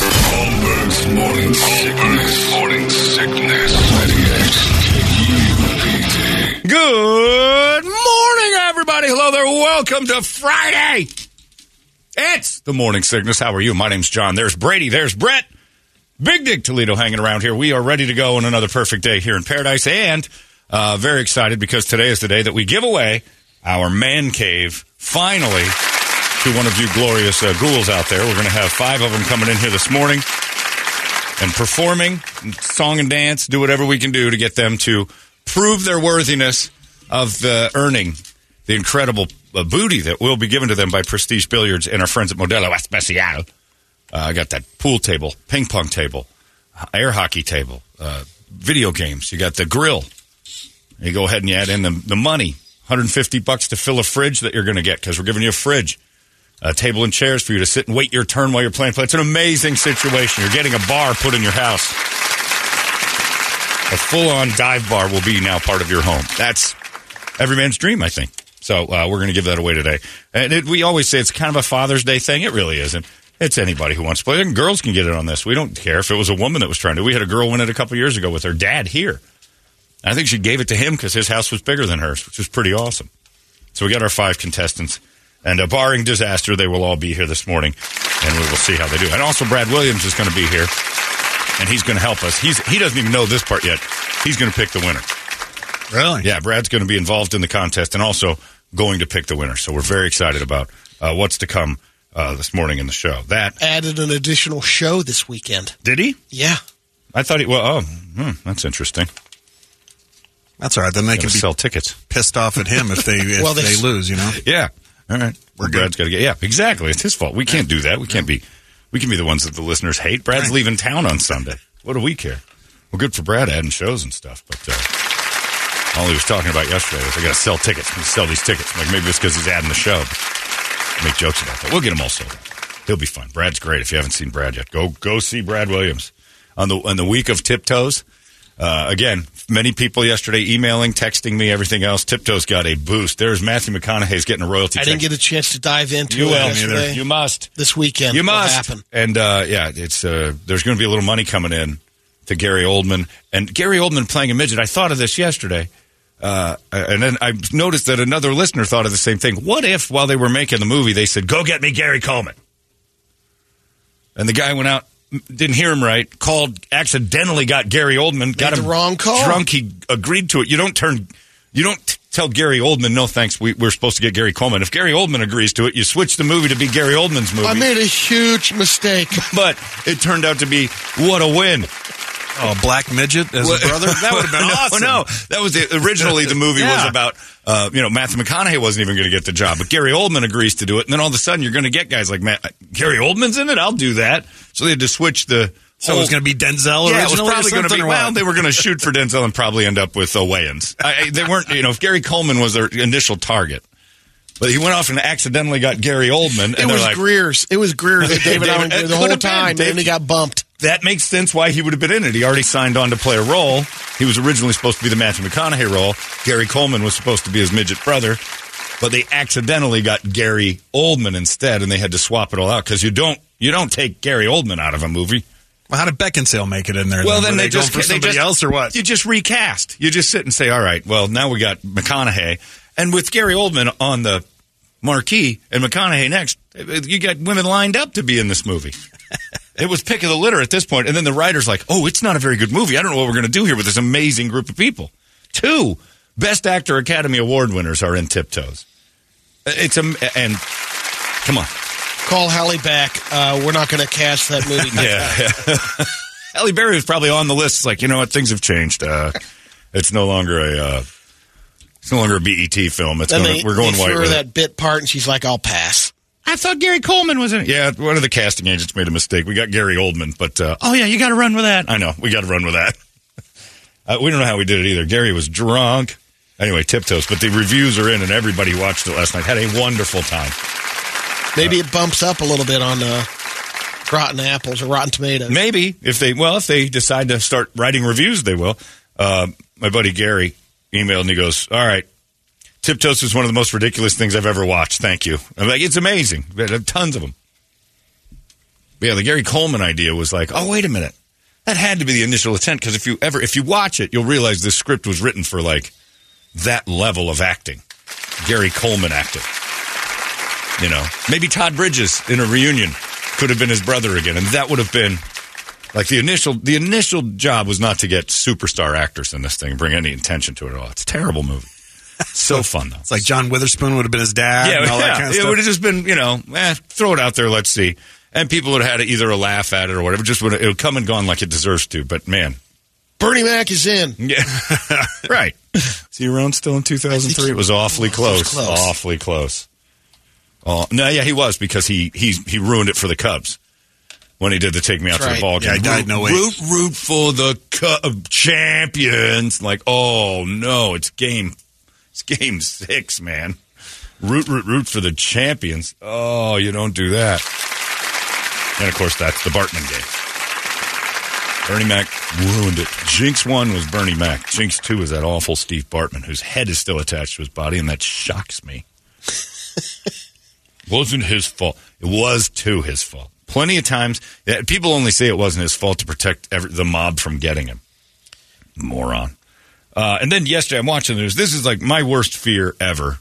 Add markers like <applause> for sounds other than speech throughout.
Holmberg's morning sickness. Morning sickness. Good morning, everybody. Hello there. Welcome to Friday. It's the morning sickness. How are you? My name's John. There's Brady. There's Brett. Big Dick Toledo hanging around here. We are ready to go on another perfect day here in paradise, and uh, very excited because today is the day that we give away our man cave finally to one of you glorious uh, ghouls out there. We're going to have five of them coming in here this morning and performing song and dance, do whatever we can do to get them to prove their worthiness of the earning the incredible uh, booty that will be given to them by Prestige Billiards and our friends at Modelo Especial. Uh, I got that pool table, ping pong table, uh, air hockey table, uh, video games. You got the grill. You go ahead and you add in the, the money, 150 bucks to fill a fridge that you're going to get because we're giving you a fridge, a table and chairs for you to sit and wait your turn while you're playing. It's an amazing situation. You're getting a bar put in your house. A full-on dive bar will be now part of your home. That's every man's dream, I think. So uh, we're going to give that away today. And it, we always say it's kind of a Father's Day thing. It really isn't. It's anybody who wants to play. And girls can get in on this. We don't care if it was a woman that was trying to. We had a girl win it a couple years ago with her dad here. I think she gave it to him because his house was bigger than hers, which was pretty awesome. So we got our five contestants. And uh, barring disaster, they will all be here this morning, and we will see how they do. And also, Brad Williams is going to be here, and he's going to help us. He's he doesn't even know this part yet. He's going to pick the winner. Really? Yeah, Brad's going to be involved in the contest and also going to pick the winner. So we're very excited about uh, what's to come uh, this morning in the show. That Added an additional show this weekend. did he? Yeah. I thought he. Well, oh, hmm, that's interesting. That's all right. Then they can sell tickets. pissed off at him if they <laughs> if Well, they, they- lose. You know. Yeah. All right. We're Brad's got to get. Yeah, exactly. It's his fault. We can't do that. We can't be. We can be the ones that the listeners hate. Brad's leaving town on Sunday. What do we care? Well, good for Brad adding shows and stuff, but. Uh, all he was talking about yesterday was I got to sell tickets. Sell these tickets. Like maybe it's because he's adding the show. Make jokes about that. We'll get him all sold out. He'll be fun. Brad's great. If you haven't seen Brad yet, go go see Brad Williams on the on the week of Tiptoes. Uh, again, many people yesterday emailing, texting me, everything else. Tiptoes got a boost. There's Matthew McConaughey's getting a royalty. I check. didn't get a chance to dive into You it yesterday. You must. This weekend. You must. happen. And uh, yeah, it's uh, there's going to be a little money coming in to Gary Oldman and Gary Oldman playing a midget. I thought of this yesterday. Uh, and then I noticed that another listener thought of the same thing. What if, while they were making the movie, they said, "Go get me Gary Coleman," and the guy went out, didn't hear him right, called, accidentally got Gary Oldman, got the him wrong call. drunk. He agreed to it. You don't turn, you don't tell Gary Oldman, "No thanks, we, we're supposed to get Gary Coleman." If Gary Oldman agrees to it, you switch the movie to be Gary Oldman's movie. I made a huge mistake. <laughs> but it turned out to be what a win. Oh, black midget as a <laughs> brother. That would have been <laughs> no, awesome. No, that was it. originally the movie was about. Uh, you know, Matthew McConaughey wasn't even going to get the job, but Gary Oldman agrees to do it, and then all of a sudden you're going to get guys like Matt, Gary Oldman's in it. I'll do that. So they had to switch the. So it was going to be Denzel. Yeah, it was probably going to be. Well, they were going to shoot for Denzel and probably end up with uh, Wayans. I, they weren't. You know, if Gary Coleman was their initial target, but he went off and accidentally got Gary Oldman, and It was like, Grier's. It was Grier's that <laughs> David David- Alan did the whole have been. time, Dave- and he got bumped. That makes sense why he would have been in it. He already signed on to play a role. He was originally supposed to be the Matthew McConaughey role. Gary Coleman was supposed to be his midget brother, but they accidentally got Gary Oldman instead, and they had to swap it all out because you don't you don't take Gary Oldman out of a movie. Well, how did Beckinsale make it in there? Well, then, then they, going just for they somebody just- else or what? You just recast. You just sit and say, "All right, well, now we got McConaughey, and with Gary Oldman on the marquee and McConaughey next, you got women lined up to be in this movie." <laughs> It was pick of the litter at this point, and then the writer's like, "Oh, it's not a very good movie. I don't know what we're going to do here with this amazing group of people." Two Best Actor Academy Award winners are in Tiptoes. It's a and Come on. Call Halle back. Uh, we're not going to cast that movie. <laughs> Yeah. <laughs> Halle Berry was probably on the list. It's like, you know what? Things have changed. Uh, it's no longer a. Uh, it's no longer a BET film. It's gonna, they, we're going they white threw her that bit part, and she's like, "I'll pass." I thought Gary Coleman was in it. Yeah, one of the casting agents made a mistake. We got Gary Oldman, but uh, oh yeah, you got to run with that. I know we got to run with that. <laughs> uh, we don't know how we did it either. Gary was drunk. Anyway, tiptoes. But the reviews are in, and everybody watched it last night. Had a wonderful time. Maybe it bumps up a little bit on uh, Rotten Apples or Rotten Tomatoes. Maybe if they well, if they decide to start writing reviews, they will. Uh, my buddy Gary emailed and he goes, "All right, Tiptoes is one of the most ridiculous things I've ever watched. Thank you." I'm like, "It's amazing. Tons of them." But yeah, the Gary Coleman idea was like, "Oh, wait a minute." That had to be the initial intent because if you ever if you watch it, you'll realize this script was written for like that level of acting. Gary Coleman acting. You know, maybe Todd Bridges in a reunion could have been his brother again, and that would have been like the initial. The initial job was not to get superstar actors in this thing, bring any attention to it at all. It's a terrible movie. <laughs> So fun though. It's like John Witherspoon would have been his dad Yeah, and all yeah. that kind of it would have just been, you know, eh, throw it out there. Let's see, and people would have had either a laugh at it or whatever. Just would it would come and gone like it deserves to. But man, Bernie Mac is in. yeah, <laughs> right. Is he around still in 2003? It was awfully close. close. Awfully close. Oh no, yeah, he was because he he he ruined it for the Cubs when he did the take me out That's to the right. ball game. Yeah, he died root, in 08. root root for the Cub champions. Like, oh no, it's game it's game six, man. Root root root for the champions. Oh, you don't do that. And of course, that's the Bartman game. Bernie Mac ruined it. Jinx one was Bernie Mac. Jinx two is that awful Steve Bartman, whose head is still attached to his body, and that shocks me. <laughs> wasn't his fault. It was too his fault. Plenty of times, people only say it wasn't his fault to protect every, the mob from getting him. Moron. Uh, and then yesterday, I'm watching the news. This is like my worst fear ever.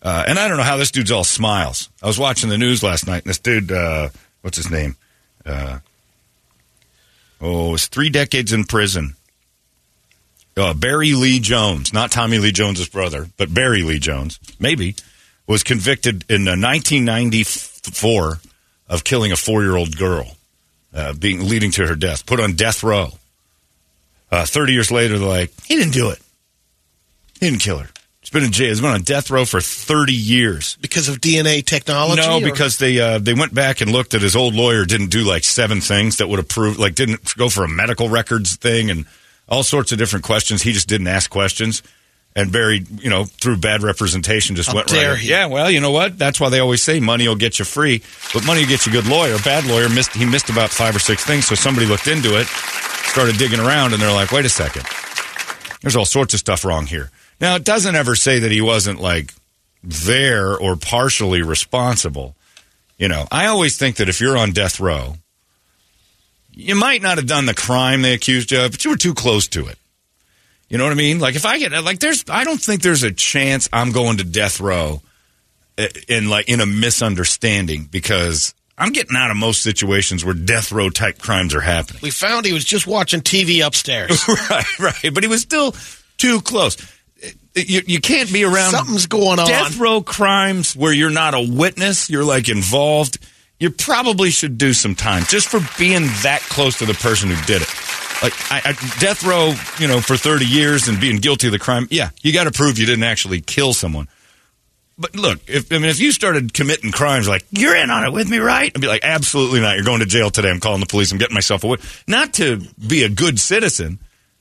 Uh, and I don't know how this dude's all smiles. I was watching the news last night, and this dude, uh, what's his name? Uh, oh, it's three decades in prison. Uh, Barry Lee Jones, not Tommy Lee Jones's brother, but Barry Lee Jones, maybe, was convicted in uh, 1994 of killing a four-year-old girl, uh, being leading to her death. Put on death row. Uh, Thirty years later, they're like, he didn't do it. He didn't kill her. He's been in jail. He's been on death row for 30 years. Because of DNA technology? No, or- because they uh, they went back and looked at his old lawyer didn't do like seven things that would have proved like didn't go for a medical records thing and all sorts of different questions. He just didn't ask questions. And Barry, you know, through bad representation, just How went right. Yeah, well, you know what? That's why they always say money will get you free, but money will get you a good lawyer. Bad lawyer missed he missed about five or six things, so somebody looked into it, started digging around, and they're like, wait a second, there's all sorts of stuff wrong here. Now, it doesn't ever say that he wasn't like there or partially responsible. You know, I always think that if you're on death row, you might not have done the crime they accused you of, but you were too close to it. You know what I mean? Like if I get like there's I don't think there's a chance I'm going to death row i- in like in a misunderstanding because I'm getting out of most situations where death row type crimes are happening. we found he was just watching TV upstairs. <laughs> right, right. But he was still too close. You, you can't be around Something's going on. death row crimes where you're not a witness, you're like involved. You probably should do some time just for being that close to the person who did it. Like I, I, death row, you know, for 30 years and being guilty of the crime. Yeah, you got to prove you didn't actually kill someone. But look, if I mean, if you started committing crimes, like you're in on it with me, right? I'd be like, absolutely not. You're going to jail today. I'm calling the police. I'm getting myself away. Not to be a good citizen,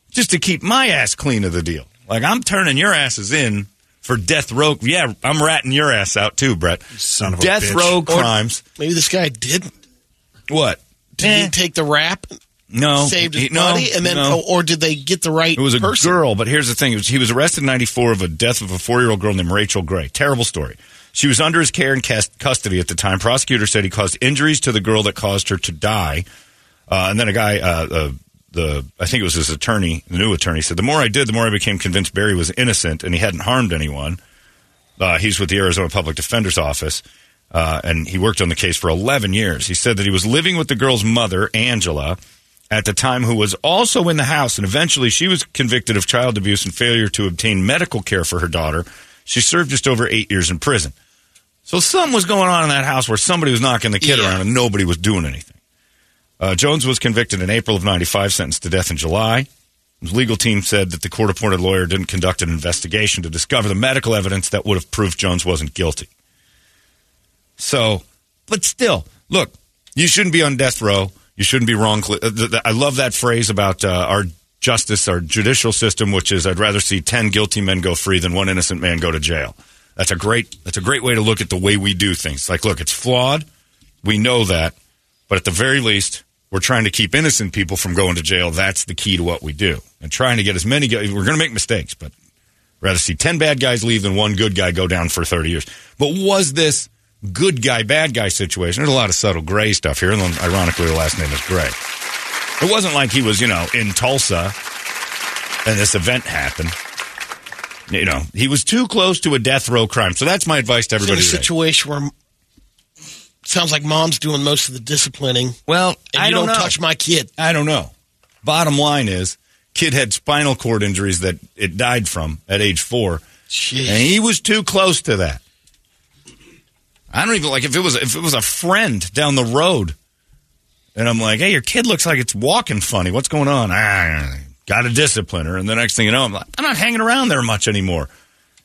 just to keep my ass clean of the deal. Like I'm turning your asses in for death row. Yeah, I'm ratting your ass out too, Brett. son of a death row Or- crimes. Maybe this guy didn't. What? Did Eh. he take the rap, No, saved his he- no, body, and then, no. or did they get the right It was a person? girl, but here's the thing: was- he was arrested in '94 of a death of a four-year-old girl named Rachel Gray. Terrible story. She was under his care and custody at the time. Prosecutor said he caused injuries to the girl that caused her to die. Uh, and then a guy, uh, uh, the I think it was his attorney, the new attorney, said the more I did, the more I became convinced Barry was innocent and he hadn't harmed anyone. Uh, he's with the Arizona Public Defender's Office, uh, and he worked on the case for 11 years. He said that he was living with the girl's mother, Angela, at the time, who was also in the house, and eventually she was convicted of child abuse and failure to obtain medical care for her daughter. She served just over eight years in prison. So something was going on in that house where somebody was knocking the kid Yeah. around and nobody was doing anything. Uh, Jones was convicted in April of 95, sentenced to death in July. His legal team said that the court appointed lawyer didn't conduct an investigation to discover the medical evidence that would have proved Jones wasn't guilty. So, but still, look, you shouldn't be on death row. You shouldn't be wrong. uh, I love that phrase about uh, our justice, our judicial system, which is I'd rather see 10 guilty men go free than one innocent man go to jail. That's a great, that's a great way to look at the way we do things. Like, look, it's flawed. We know that. But at the very least, we're trying to keep innocent people from going to jail. That's the key to what we do. And trying to get as many, we're going to make mistakes, but rather see 10 bad guys leave than one good guy go down for 30 years. But was this good guy, bad guy situation? There's a lot of subtle gray stuff here. And then, ironically, the last name is Gray. It wasn't like he was, you know, in Tulsa and this event happened. You know, he was too close to a death row crime. So that's my advice to It's in a everybody. situation where sounds like mom's doing most of the disciplining, Well, I you don't, don't know. touch my kid. I don't know. Bottom line is, kid had spinal cord injuries that it died from at age four, Jeez. and he was too close to that. I don't even like if it was if it was a friend down the road, and I'm like, hey, your kid looks like it's walking funny. What's going on? Ah, got a discipliner, and the next thing you know, I'm like, I'm not hanging around there much anymore.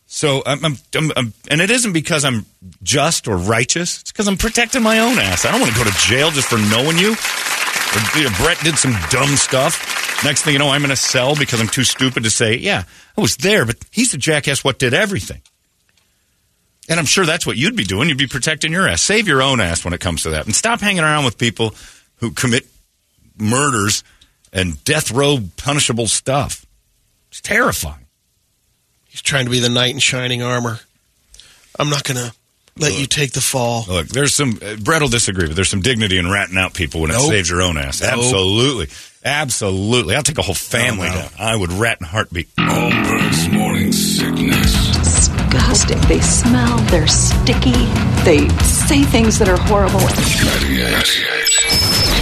So I'm, I'm, I'm, I'm and it isn't because I'm just or righteous. It's because I'm protecting my own ass. I don't want to go to jail just for knowing you. Or, you know, Brett did some dumb stuff. Next thing you know, I'm in a cell because I'm too stupid to say, yeah, I was there, but he's the jackass what did everything. And I'm sure that's what you'd be doing. You'd be protecting your ass. Save your own ass when it comes to that. And stop hanging around with people who commit murders and death row punishable stuff. It's terrifying. He's trying to be the knight in shining armor. I'm not going to let you take the fall. Look, there's some, uh, Brett will disagree, but there's some dignity in ratting out people when it saves your own ass. Nope. Absolutely. Absolutely. I'll take a whole family No, no. down. I would rat in a heartbeat. Holmberg's morning sickness. Disgusting. They smell, they're sticky, they say things that are horrible. 98.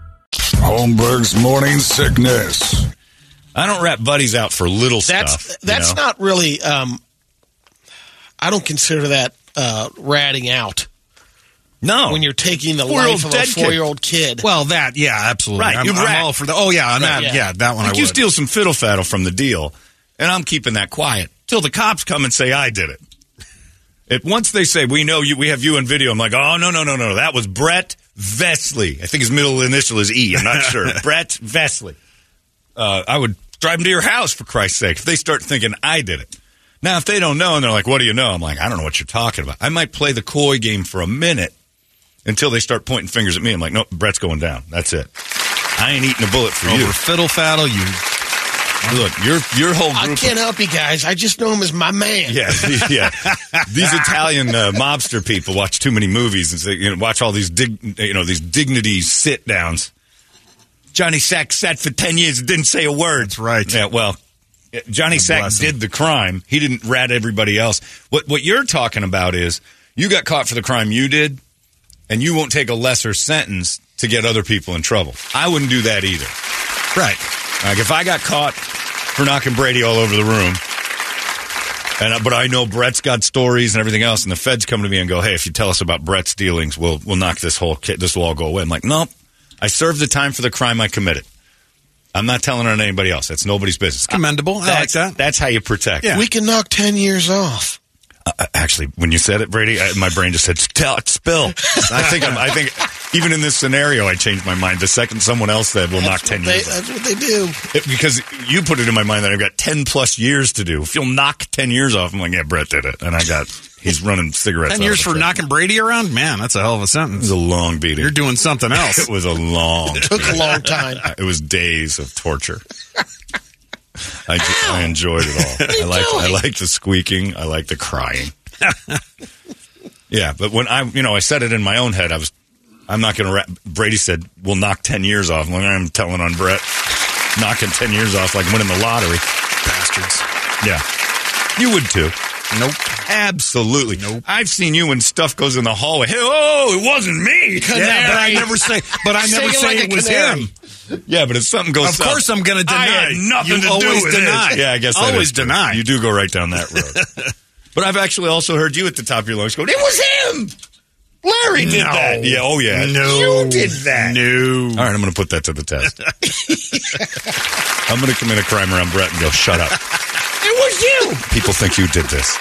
Holmberg's morning sickness. I don't rat buddies out for little That's stuff. you that's know? not really. Um, I don't consider that uh, ratting out no. when you're taking the Four-year-old life of a four year old kid. Well, that, yeah, absolutely. Right, I'm, you'd I'm rat. all for the. Oh, yeah, I'm Right, at, yeah. yeah. that one like I you would. steal some fiddle faddle from the deal, and I'm keeping that quiet till the cops come and say I did it. If once they say we know you, we have you in video, I'm like, oh no no no no, that was Brett Vesley. I think his middle initial is E. I'm not <laughs> sure. Brett Vesley. Uh, I would drive them to your house for Christ's sake. If they start thinking I did it. Now, if they don't know and they're like, "What do you know?" I'm like, "I don't know what you're talking about." I might play the coy game for a minute until they start pointing fingers at me. I'm like, "No, Brett's going down. That's it. I ain't eating a bullet for you." Over fiddle faddle, you. Look, your your whole I can't help you guys. I just know him as my man. yeah, <laughs> the- yeah. These Italian uh, mobster people watch too many movies and say, you know, watch all these dig, you know, these dignity sit downs. Johnny Sack sat for ten years and didn't say a word. That's right. Yeah, well, Johnny Sack bless did the crime. He didn't rat everybody else. What what you're talking about is you got caught for the crime you did, and you won't take a lesser sentence to get other people in trouble. I wouldn't do that either. Right. Like if I got caught for knocking Brady all over the room, and but I know Brett's got stories and everything else, and the feds come to me and go, "Hey, if you tell us about Brett's dealings, we'll we'll knock this whole ki- this will all go away." I'm like, "Nope, I served the time for the crime I committed. I'm not telling on anybody else. That's nobody's business. Commendable. I like That's, that. that's how you protect. Yeah. We can knock 10 years off. Uh, actually, when you said it, Brady, I, my brain just said, "Tell, spill." I think I'm, I think even in this scenario, I changed my mind. The second someone else said, "We'll knock ten they, years," off. That's what they do. It- because you put it in my mind that I've got 10 plus years to do. If you'll knock 10 years off, I'm like, yeah, Brett did it. And I got, he's running cigarettes. Ten years for the knocking Brady around? Man, that's a hell of a It sentence. was a long beating. You're doing something <laughs> else. it was a long, Took a long time. <laughs> it was days of torture. <laughs> I, ju- I enjoyed it all. <laughs> I like I like the squeaking. I like the crying. <laughs> yeah, but when I, you know, I said it in my own head. I was, I'm not going to. Ra- Brady said we'll knock ten years off. I'm, I'm telling on Brett, knocking ten years off like winning the lottery. Bastards. Yeah, you would too. Nope. Absolutely. Nope. I've seen you when stuff goes in the hallway. Hey, oh, it wasn't me. Yeah, but I never say. But I never say like it was canary. him. Yeah, but if something goes Of south, course I'm gonna deny. I deny. had nothing You to do always with deny. it. Yeah, I guess that Always is true. deny. You do go right down that road. <laughs> but I've actually also heard you at the top of your lungs go, "It was him." Larry did No. that. Yeah. Oh yeah. No. You did that. No. All right, I'm going to put that to the test. <laughs> I'm going to commit a crime around Brett and go, "Shut up." <laughs> it was you. People think you did this.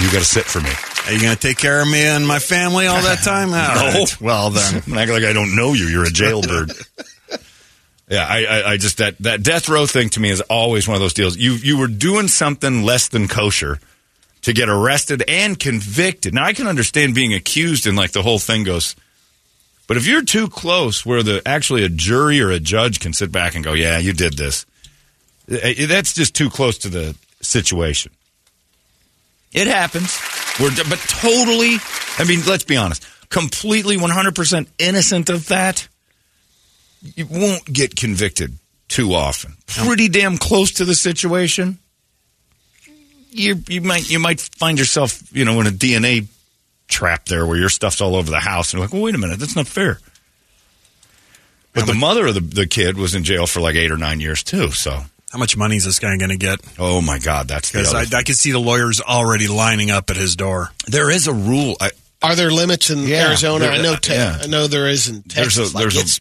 You got to sit for me. Are you going to take care of me and my family all that time? <laughs> All No. right. Well then. <laughs> I'm act like I don't know you. You're a jailbird. <laughs> yeah, I, I, I just that that death row thing to me is always one of those deals. You you were doing something less than kosher to get arrested and convicted. Now I can understand being accused and like the whole thing goes. But if you're too close, where the actually a jury or a judge can sit back and go, "Yeah, you did this," eh, that's just too close to the situation. It happens. We're, but totally, I mean, let's be honest, completely 100% innocent of that, you won't get convicted too often. Pretty damn close to the situation. You, you might you might find yourself you know in a DNA trap there where your stuff's all over the house and you're like well wait a minute that's not fair. But the mother of the, the kid was in jail for like eight or nine years too. So How much money is this guy going to get? oh my god that's the Because I. I can see the lawyers already lining up at his door. there is a rule. I, Are there limits in Yeah, Arizona? there- I know. Te- yeah. I know there is in There's a- Texas. like there's a- it's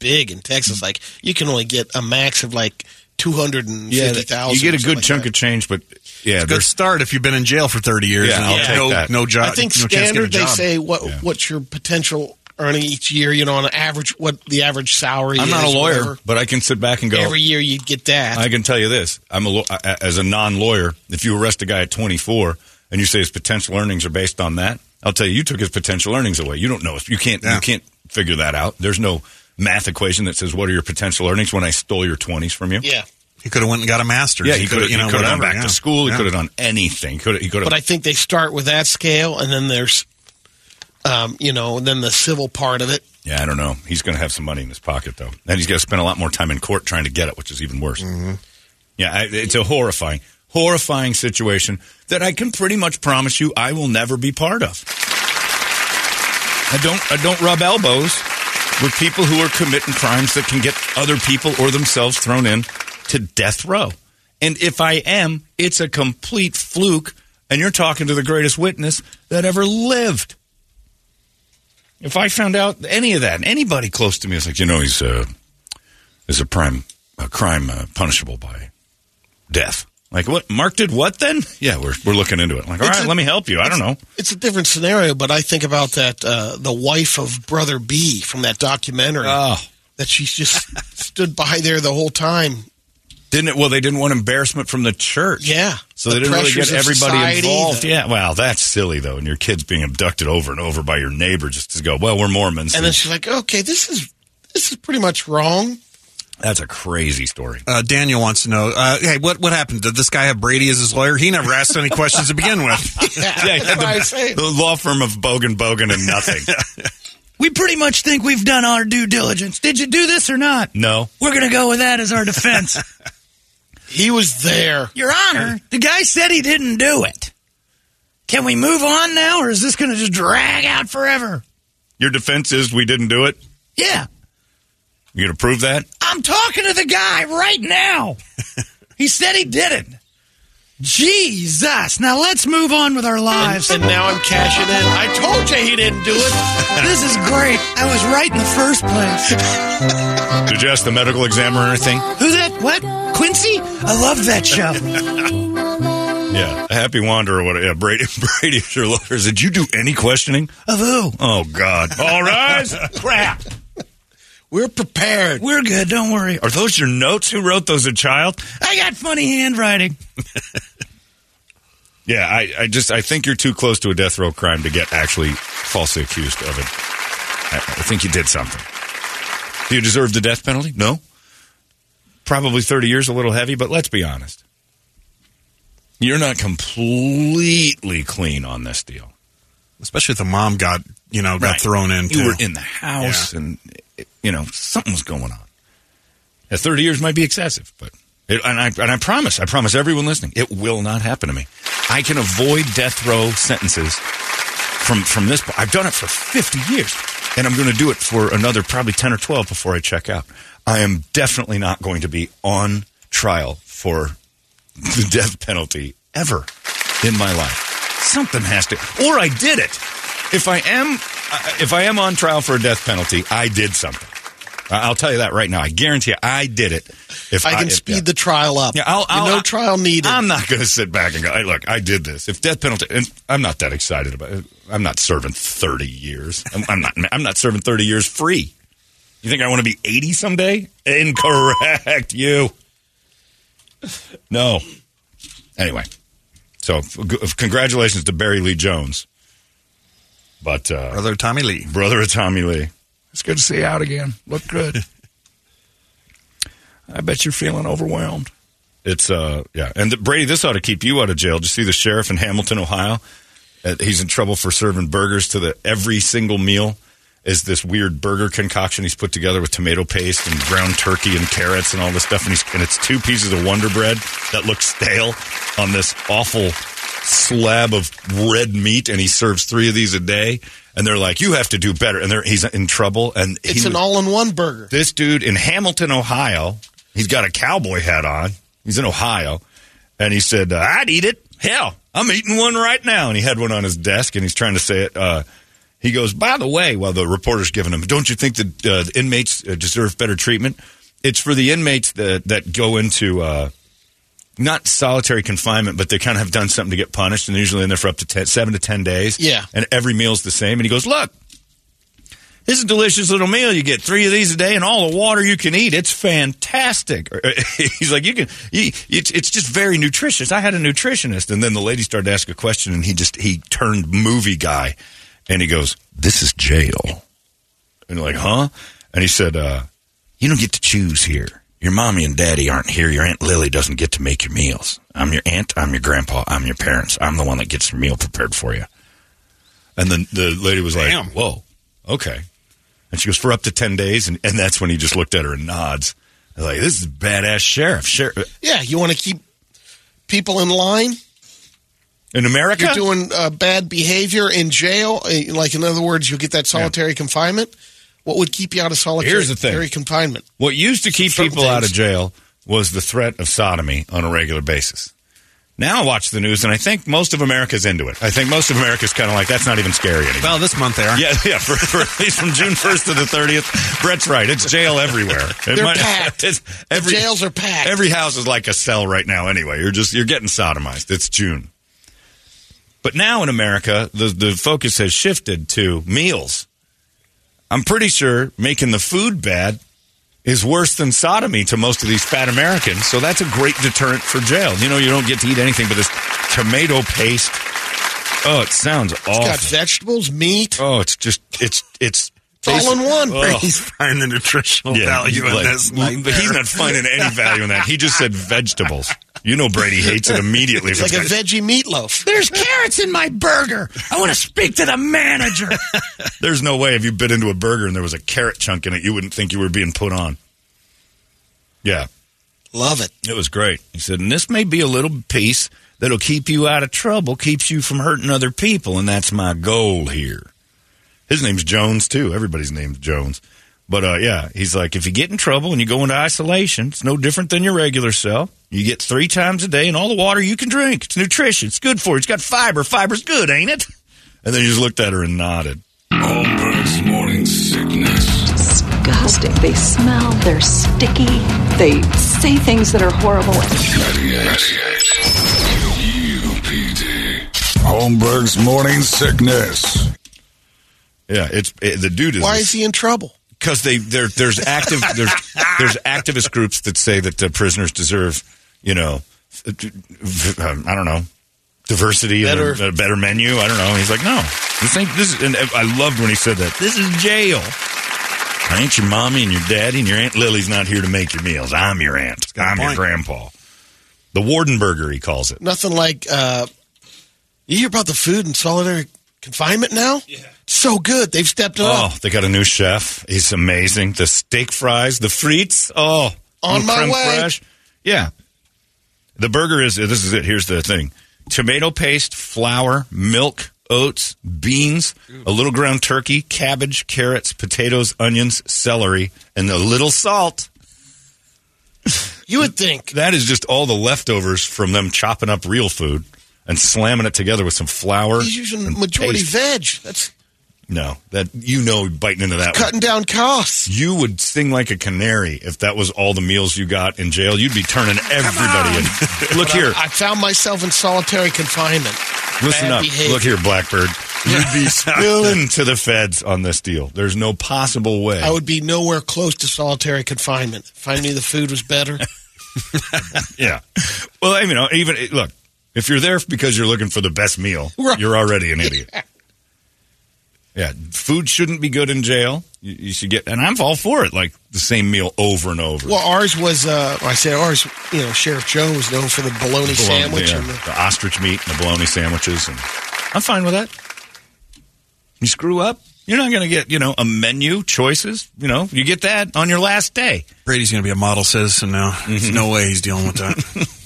big in Texas. Like you can only get a max of like two hundred and yeah, you get a good chunk of change, but yeah, Good there's start if you've been in jail for 30 years. Yeah, and I'll you take no, that. No job. I think no chance to get a standard they job. say what Yeah. what's your potential earning each year. You know, on average, what the average salary. I'm not a lawyer, whatever. but I can sit back and go. Every year you'd get that. I can tell you this: I'm a law- as a non-lawyer. If you arrest a guy at 24 and you say his potential earnings are based on that, I'll tell you, you took his potential earnings away. You don't know. You can't. Yeah. You can't figure that out. There's no math equation that says what are your potential earnings when I stole your 20s from you. yeah, He could have went and got a master's. Yeah, he could have. you You know, know, gone back yeah. to school. He Yeah. could have done anything. He could. He could have. but I think they start with that scale, and then there's, um, you know, then the civil part of it. Yeah, I don't know. He's going to have some money in his pocket, though. And he's going to spend a lot more time in court trying to get it, which is even worse. Yeah, I, it's a horrifying, horrifying situation that I can pretty much promise you I will never be part of. I don't, I don't rub elbows with people who are committing crimes that can get other people or themselves thrown in to death row. And if I am, it's a complete fluke. And you're talking to the greatest witness that ever lived. If I found out any of that, anybody close to me is like, you know, he's uh, is a prime a crime uh, punishable by death. Like what? Mark did what then? <laughs> Yeah, we're we're looking into it. Like, all right, a- let me help you. I don't know. It's a different scenario, but I think about that uh, the wife of Brother B from that documentary Oh, that she just <laughs> stood by there the whole time. Didn't it? Well, they didn't want embarrassment from the church. Yeah, So The they didn't really get everybody society, involved. the- yeah, well, that's silly though. And your kid's being abducted over and over by your neighbor just to go, well, we're Mormons. And then she's like, "Okay, this is this is pretty much wrong." that's a crazy story. Uh, Daniel wants to know, uh, hey, what what happened? Did this guy have Brady as his lawyer? He never asked any questions to begin with. <laughs> Yeah, Yeah, that's what I say. the, the law firm of Bogan Bogan and nothing. <laughs> We pretty much think we've done our due diligence. Did you do this or not? no. We're going to go with that as our defense. <laughs> He was there. Your Honor, the guy said he didn't do it. Can we move on now, or is this going to just drag out forever? Your defense is we didn't do it. Yeah, You gonna prove that? I'm talking to the guy right now. <laughs> he said he did it. Jesus. Now let's move on with our lives. and now I'm cashing in. I told you he didn't do it. <laughs> this is great. I was right in the first place. Did you ask the medical examiner or anything? Who that? What? Quincy? I love that show. <laughs> Yeah, Happy Wanderer. What? Yeah, Brady. <laughs> Brady, your lawyer. Did you do any questioning? Of who? Oh God! All rise. <laughs> Crap. We're prepared. We're good. Don't worry. Are those your notes? Who wrote those? A child? I got funny handwriting. Yeah, I, I just I think you're too close to a death row crime to get actually falsely accused of it. I, I think you did something. Do you deserve the death penalty? No. Probably 30 years, a little heavy, but let's be honest. You're not completely clean on this deal. Especially if the mom got you know got Right. thrown in. You too. were in the house, and you know something was going on. Yeah, Thirty years might be excessive, but it, and I and I promise, I promise everyone listening, it will not happen to me. I can avoid death row sentences from from this. I've done it for fifty years, and I'm going to do it for another probably ten or twelve before I check out. I am definitely not going to be on trial for the <laughs> death penalty ever in my life. Something has to, or I did it. If I am, uh, if I am on trial for a death penalty, I did something. I- I'll tell you that right now. I guarantee you, I did it. If I can if- speed yeah. the trial up. Yeah, I'll, I'll, no I- trial needed. I'm not going to sit back and go, hey, look, I did this. If death penalty, and I'm not that excited about it. I'm not serving 30 years. I'm, I'm not, I'm not serving 30 years free. You think I want to be 80 someday? Incorrect, you. No. Anyway, so f- g- congratulations to Barry Lee Jones. But, uh, brother Tommy Lee. brother of Tommy Lee. It's good to see you out again. Look good. <laughs> I bet you're feeling overwhelmed. It's uh yeah, and the, Brady, this ought to keep you out of jail. Did you see the sheriff in Hamilton, Ohio? Uh, he's in trouble for serving burgers to the every single meal is this weird burger concoction he's put together with tomato paste and ground turkey and carrots and all this stuff, and he's and it's two pieces of Wonder Bread that look stale on this awful slab of red meat, and he serves three of these a day. And they're like, "You have to do better," and they're, he's in trouble. And it's an was- all-in-one burger. this dude in Hamilton, Ohio, he's got a cowboy hat on. He's in Ohio, and he said, uh, "I'd eat it. Hell, I'm eating one right now." And he had one on his desk, and he's trying to say it. Uh, he goes, "By the way," while the reporter's giving him, "Don't you think that uh, the inmates uh, deserve better treatment? It's for the inmates that that go into." Uh, not solitary confinement, but they kind of have done something to get punished, and usually in there for up to 10, seven to ten days. Yeah. and every meal's the same. And he goes, "Look, this is a delicious little meal. You get three of these a day, and all the water you can eat. It's fantastic." <laughs> He's like, "You can. You, it's, it's just very nutritious." I had a nutritionist, and then the lady started to ask a question, and he just he turned movie guy, and he goes, "This is jail." And you're like, "Huh?" And he said, uh, "You don't get to choose here. Your mommy and daddy aren't here. Your aunt Lily doesn't get to make your meals. I'm your aunt. I'm your grandpa. I'm your parents. I'm the one that gets your meal prepared for you." And then the lady was like, Damn. "Whoa, okay." And she goes, "For up to ten days," and, and that's when he just looked at her and nods. I was like, "This is a badass sheriff. Sheriff Yeah, you want to keep people in line. in America." You're doing uh, bad behavior in jail. uh, Like in other words, you'll get that solitary confinement. What would keep you out of solitary Here's the thing. confinement? What used to keep Certain people out of things. jail was the threat of sodomy on a regular basis. Now I watch the news, and I think most of America's into it. I think most of America's kind of like, that's not even scary anymore. Well, this month they are. yeah, yeah. For, for at least from June first to the thirtieth, Brett's right. It's jail everywhere. <laughs> It They're packed. <laughs> it's- The jails are packed. Every house is like a cell right now. Anyway, you're just you're getting sodomized. It's June. But now in America, the the focus has shifted to meals. I'm pretty sure making the food bad is worse than sodomy to most of these fat Americans. So that's a great deterrent for jail. You know, you don't get to eat anything but this tomato paste. Oh, it sounds It's awful. got vegetables, meat. Oh, it's just it's it's It's all in one. Oh. <laughs> He's finding the nutritional value in like- this. but he's not finding any value in that. He just said vegetables. You know, Brady hates it immediately. It's like a it's veggie meatloaf. There's carrots in my burger. I want to speak to the manager. <laughs> There's no way if you bit into a burger and there was a carrot chunk in it, you wouldn't think you were being put on. Yeah, Love it. it was great. He said, and this may be a little piece that'll keep you out of trouble, keeps you from hurting other people, and that's my goal here. His name's Jones too. Everybody's name's Jones. But uh, yeah, he's like, if you get in trouble and you go into isolation, it's no different than your regular cell. You get three times a day and all the water you can drink. It's nutrition. It's good for you. It's got fiber. Fiber's good, ain't it? And then he just looked at her and nodded. Holmberg's morning sickness. Disgusting. They smell, they're sticky, they say things that are horrible. 98. UPD. Holmberg's morning sickness. Yeah, it's it, the dude is. Why is he in trouble? because they there there's active there's there's activist groups that say that the prisoners deserve you know I don't know diversity and Better- a, a better menu. I don't know. He's like no. This ain't this is, and I loved when he said that. This is jail. I ain't your mommy and your daddy and your aunt Lily's not here to make your meals. I'm your aunt. I'm your grandpa. The Wardenburger, he calls it. Nothing like uh, you hear about the food in solitary confinement now. Yeah, so good. They've stepped it Oh, up. they got a new chef. He's amazing. The steak fries, the frites. Oh, On my way. Yeah. The burger is, this is it. Here's the thing tomato paste, flour, milk, oats, beans, a little ground turkey, cabbage, carrots, potatoes, onions, celery, and a little salt. You would think That is just all the leftovers from them chopping up real food and slamming it together with some flour. he's using and majority paste. veg. That's No, that you know, biting into that. one. cutting down costs. You would sing like a canary if that was all the meals you got in jail. You'd be turning everybody in. <laughs> Look here, I found myself in solitary confinement. listen Bad up. behavior. Look here, Blackbird. You'd be <laughs> spilling to the feds on this deal. There's no possible way. I would be nowhere close to solitary confinement. If I knew the food was better, <laughs> yeah. Well, I mean, even look, if you're there because you're looking for the best meal, Right. you're already an idiot. <laughs> Yeah, food shouldn't be good in jail. You, you should get, and I'm all for it. Like the same meal over and over. well, ours was. Uh, I say ours. You know, Sheriff Joe was known for the bologna Bologna, sandwich yeah, and the, the ostrich meat and the bologna sandwiches, and I'm fine with that. You screw up, you're not going to get you know a menu choices. You know, you get that on your last day. Brady's going to be a model citizen now. There's no way he's dealing with that. <laughs>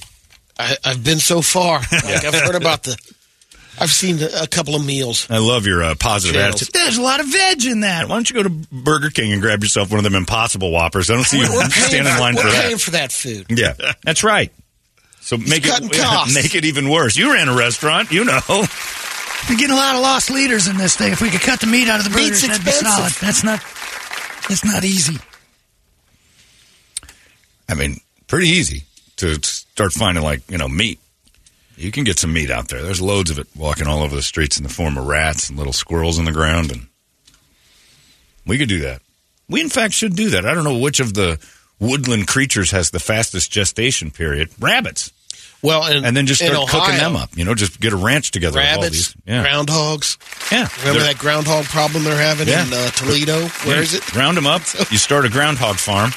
I, I've been so far. <laughs> Like I've heard about the. I've seen a, a couple of meals. I love your uh, positive Jails. attitude. There's a lot of veg in that. Why don't you go to Burger King and grab yourself one of them Impossible Whoppers? I don't see you We're paying, stand in line we're for paying that. for that food. Yeah, that's right. So make it <laughs> costs. make it even worse. You ran a restaurant, you know. We're getting a lot of loss leaders in this thing. If we could cut the meat out of the burgers, Meat's that'd be expensive. solid. That's not. It's not easy. I mean, pretty easy to start finding like you know meat. You can get some meat out there. There's loads of it walking all over the streets in the form of rats and little squirrels in the ground, and we could do that. We in fact should do that. I don't know which of the woodland creatures has the fastest gestation period. Rabbits, Well, and, and then just start cooking them up. You know, just get a ranch together. with all Rabbits, these. Yeah, groundhogs. yeah. Remember that groundhog problem they're having Yeah. in uh, Toledo? Where Yeah, is it? Round them up. <laughs> You start a groundhog farm,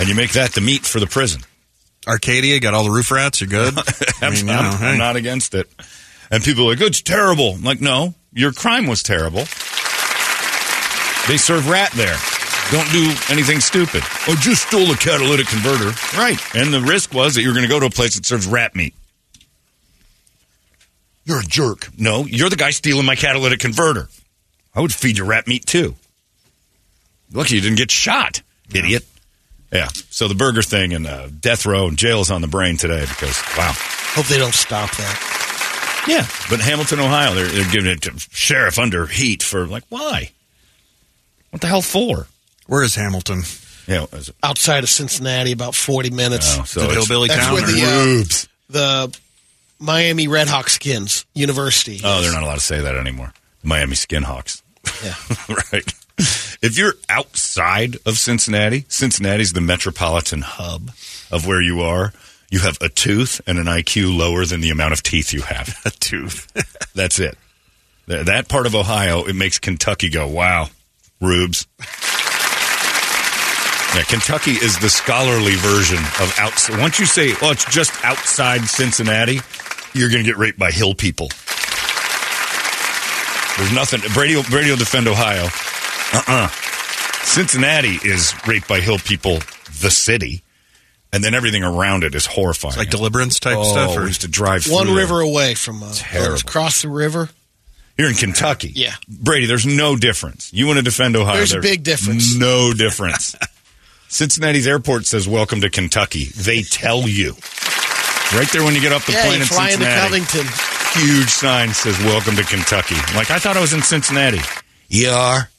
and you make that the meat for the prison. Arcadia got all the roof rats. You're good. <laughs> I I'm, mean, you I'm- know, I'm not against it. And people are like, it's terrible. I'm like, no, your crime was terrible. They serve rat there. Don't do anything stupid. Oh, just stole a catalytic converter. Right. And the risk was that you were going to go to a place that serves rat meat. You're a jerk. No, you're the guy stealing my catalytic converter. I would feed you rat meat too. Lucky you didn't get shot, idiot. Yeah. So the burger thing and uh, death row and jail is on the brain today because, wow. Hope they don't stop that. Yeah, but Hamilton, Ohio, they're, they're giving it to sheriff under heat for like why? What the hell for? Where is Hamilton? Yeah, you know, Outside of Cincinnati, about 40 minutes. oh, so the it's- hillbilly That's town? where or- the, uh, the Miami Redhawk Skins University. Oh, they're not allowed to say that anymore. Miami Skinhawks. Yeah. <laughs> right. If you're outside of Cincinnati, Cincinnati's the metropolitan hub of where you are. You have a tooth and an IQ lower than the amount of teeth you have. <laughs> A tooth. <laughs> That's it. Th- That part of Ohio, it makes Kentucky go, wow, rubes. Yeah, Kentucky is the scholarly version of outside. Once you say, oh, it's just outside Cincinnati, you're going to get raped by hill people. There's nothing. Brady, Brady will defend Ohio. Uh-uh. Cincinnati is raped by hill people, the city. And then everything around it is horrifying. like deliverance type oh, stuff? Or? we used to drive One through there. river away from uh, Terrible. Cross the river. You're in Kentucky. Yeah. Brady, there's no difference. You want to defend Ohio. There's a big difference. No difference. <laughs> Cincinnati's airport says, Welcome to Kentucky. They tell you. Right there when you get off the yeah, plane you in fly into Cincinnati. Covington. Huge sign says, Welcome to Kentucky. I'm like, I thought I was in Cincinnati. You are,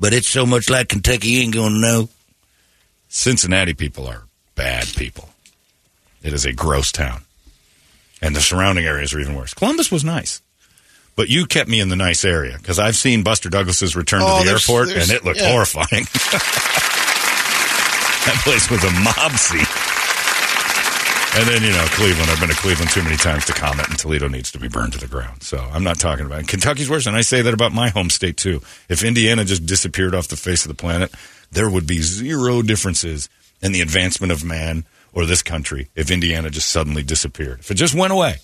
but it's so much like Kentucky, you ain't going to know. Cincinnati people are bad people. It is a gross town. And the surrounding areas are even worse. Columbus was nice. But you kept me in the nice area because I've seen Buster Douglas's return Oh, to the there's- airport there's- and it looked yeah. horrifying. <laughs> that place was a mob scene. And then, you know, Cleveland. I've been to Cleveland too many times to comment, and Toledo needs to be burned to the ground. So I'm not talking about it. Kentucky's worse, and I say that about my home state too. If Indiana just disappeared off the face of the planet, there would be zero differences in the advancement of man or this country if Indiana just suddenly disappeared. If it just went away,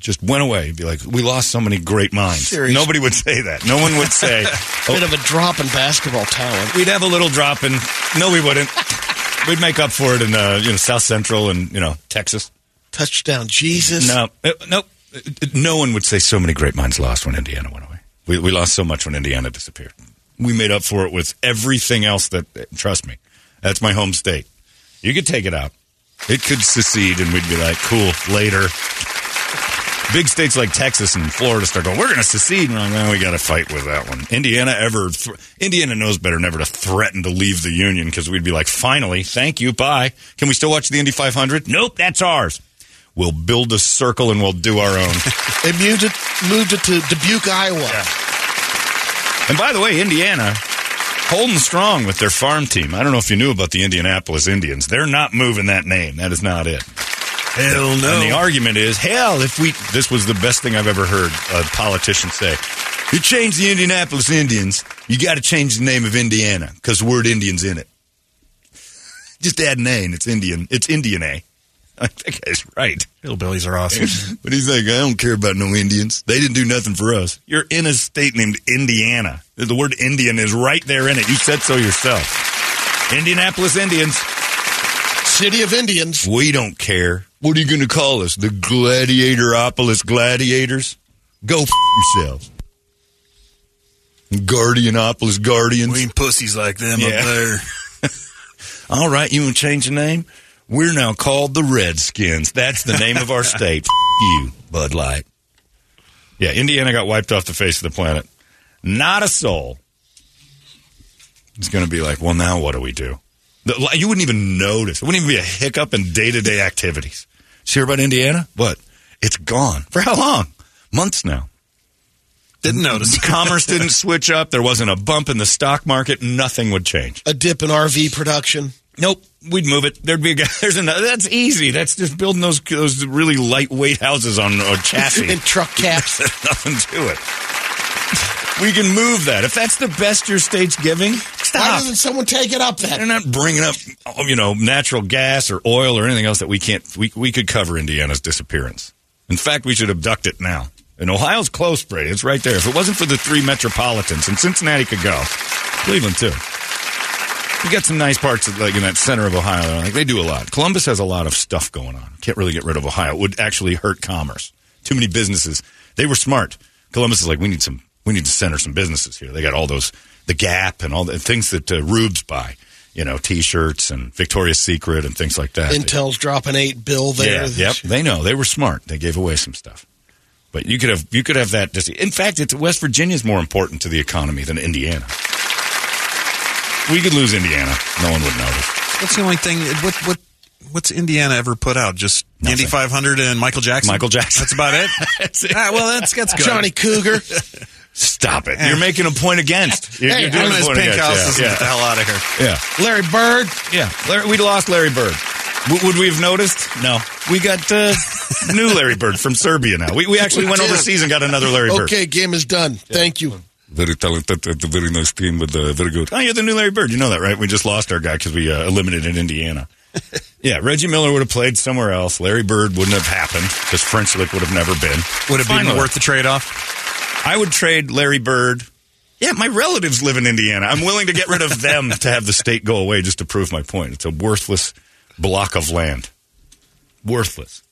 just went away, you'd be like, we lost so many great minds. Serious. Nobody would say that. No one would say, A <laughs> Bit of a drop in basketball talent. we'd have a little drop in. No, we wouldn't. We'd make up for it in uh, you know South Central and you know Texas. Touchdown, Jesus. No, uh, no, uh, no one would say so many great minds lost when Indiana went away. We, we lost so much when Indiana disappeared. We made up for it with everything else that. Trust me, that's my home state. You could take it out. It could secede, and we'd be like, cool. Later. Big states like Texas and Florida start going, we're going to secede. And we're like, we got to fight with that one. Indiana ever, th- Indiana knows better never to threaten to leave the Union because we'd be like, finally, thank you, bye. Can we still watch the Indy 500? Nope, that's ours. We'll build a circle and we'll do our own. <laughs> They moved it, moved it to Dubuque, Iowa. and by the way, Indiana, holding strong with their farm team. I don't know if you knew about the Indianapolis Indians. They're not moving that name. That is not it. Hell no. And the argument is, hell, if we, this was the best thing I've ever heard a politician say. You change the Indianapolis Indians, you got to change the name of Indiana because the word Indian's in it. <laughs> Just add an A and it's Indian. It's Indian A. I think he's right. Hillbillies are awesome. But he's like, I don't care about no Indians. They didn't do nothing for us. You're in a state named Indiana. The word Indian is right there in it. You said so yourself. Indianapolis Indians. City of Indians. We don't care. What are you going to call us? The Gladiatoropolis Gladiators? Go f- yourselves. Guardianopolis Guardians. we ain't pussies like them Yeah. up there. <laughs> All right, you want to change the name? We're now called the Redskins. That's the name of our <laughs> state. F- you, Bud Light. Yeah, Indiana got wiped off the face of the planet. Not a soul. It's going to be like, well, now what do we do? The, you wouldn't even notice. It wouldn't even be a hiccup in day to day activities. Did you hear about Indiana? What? It's gone. For how long? Months now. Didn't notice. <laughs> Commerce didn't switch up. There wasn't a bump in the stock market. Nothing would change. A dip in RV production. Nope, we'd move it. There'd be a guy. <laughs> There's another. That's easy. That's just building those those really lightweight houses on a <laughs> chassis. and truck caps. Nothing to it. We can move that. If that's the best your state's giving, Why doesn't someone take it up They're not bringing up, you know, natural gas or oil or anything else that we can't. We we could cover Indiana's disappearance. In fact, we should abduct it now. And Ohio's close, Brady. It's right there. If it wasn't for the three metropolitans, and Cincinnati could go, Cleveland too. You got some nice parts of, like in that center of Ohio. Like they do a lot. Columbus has a lot of stuff going on. Can't really get rid of Ohio. It would actually hurt commerce. Too many businesses. They were smart. Columbus is like, we need some. We need to center some businesses here. They got all those, the Gap and all the things that uh, Rube's buy. You know, T-shirts and Victoria's Secret and things like that. Intel's dropping eight bill there. Yeah, yep. They know they were smart. They gave away some stuff. But you could have you could have that. Just, in fact, it's West Virginia's more important to the economy than Indiana. We could lose Indiana. No one would notice. What's the only thing? What what what's Indiana ever put out? Just Nothing. Indy 500 and Michael Jackson. Michael Jackson. That's about it. <laughs> That's it. Ah, well, that's that's good. Johnny Cougar. <laughs> Stop it! You're making a point against. You're, Hey, you're doing Him a his point pink against. house is Yeah, get the hell out of here. yeah, Larry Bird. yeah. Larry, we lost Larry Bird. W- would we have noticed? No. We got uh, <laughs> new Larry Bird from Serbia now. We, we actually went did. overseas and got another Larry Bird. Okay, game is done. Thank you. Very talented, uh, very nice team with uh, very good. Oh, you're the new Larry Bird. You know that, right? We just lost our guy because we uh, eliminated Indiana. <laughs> yeah, Reggie Miller would have played somewhere else. Larry Bird wouldn't have happened because French Lick would have never been. Would it Fine be worth the trade off? I would trade Larry Bird. Yeah, my relatives live in Indiana. I'm willing to get rid of them <laughs> to have the state go away just to prove my point. It's a worthless block of land. Worthless.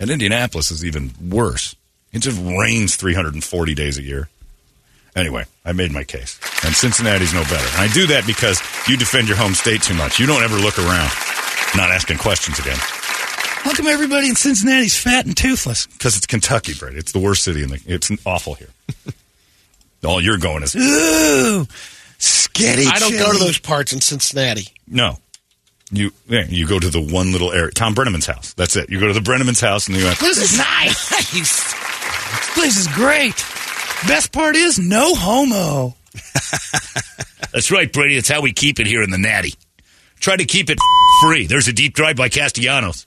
And Indianapolis is even worse. It just rains 340 days a year. Anyway, I made my case. And Cincinnati's no better. And I do that because you defend your home state too much. You don't ever look around. Not asking questions again. How come everybody in Cincinnati's fat and toothless? Because it's Kentucky, Brady. It's the worst city in the. It's awful here. <laughs> All you're going is ooh, skitty. I don't go to those parts in Cincinnati. No, you yeah, you go to the one little area, Thom Brennaman's house. That's it. You go to the Brennaman's house, and you went. This is <laughs> nice. this place is great. Best part is no homo. That's right, Brady. That's how we keep it here in the Natty. Try to keep it <laughs> free. There's a deep drive by Castellanos.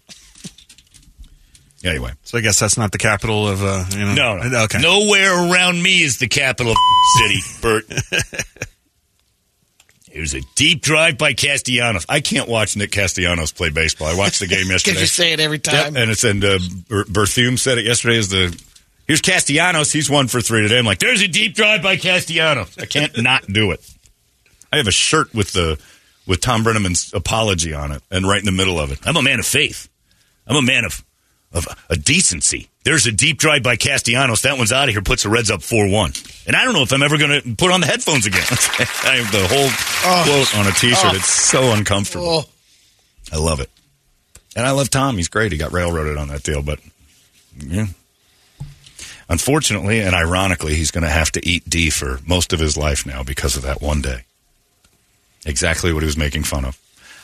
Anyway, So I guess that's not the capital of. Uh, you know, no, no, Okay. Nowhere around me is the capital of <laughs> city, Bert. <laughs> It was a deep drive by Castellanos. I can't watch Nick Castellanos play baseball. I watched the game <laughs> yesterday. Because you say it every Yep, time. and it's and uh, Berthume said it yesterday. Is the here's Castellanos? He's one for three today. I'm like, there's a deep drive by Castellanos. I can't not do it. I have a shirt with the with Thom Brennaman's apology on it, and right in the middle of it, I'm a man of faith. I'm a man of of a decency. There's a deep drive by Castellanos. That one's out of here. Puts the Reds up four one. And I don't know if I'm ever going to put on the headphones again. <laughs> I have the whole oh. quote on a T-shirt. Oh. It's so uncomfortable. Oh, I love it. And I love Tom. He's great. He got railroaded on that deal, but yeah. Unfortunately and ironically, he's going to have to eat D for most of his life now because of that one day. Exactly what he was making fun of.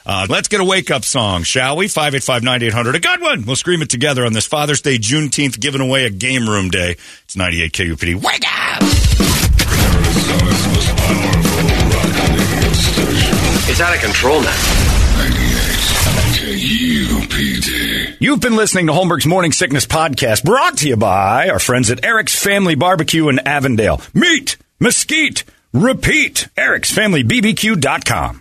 Uh, let's get a wake up song, shall we? 585 9800. A good one. We'll scream it together on this Father's Day, Juneteenth, giving away a game room day. It's 98 KUPD. Wake up! Arizona's most powerful rock radio station. It's out of control now. 98 KUPD. You've been listening to Holmberg's Morning Sickness Podcast, brought to you by our friends at Eric's Family Barbecue in Avondale. Meat, mesquite, repeat. Eric'sFamilyBBQ.com.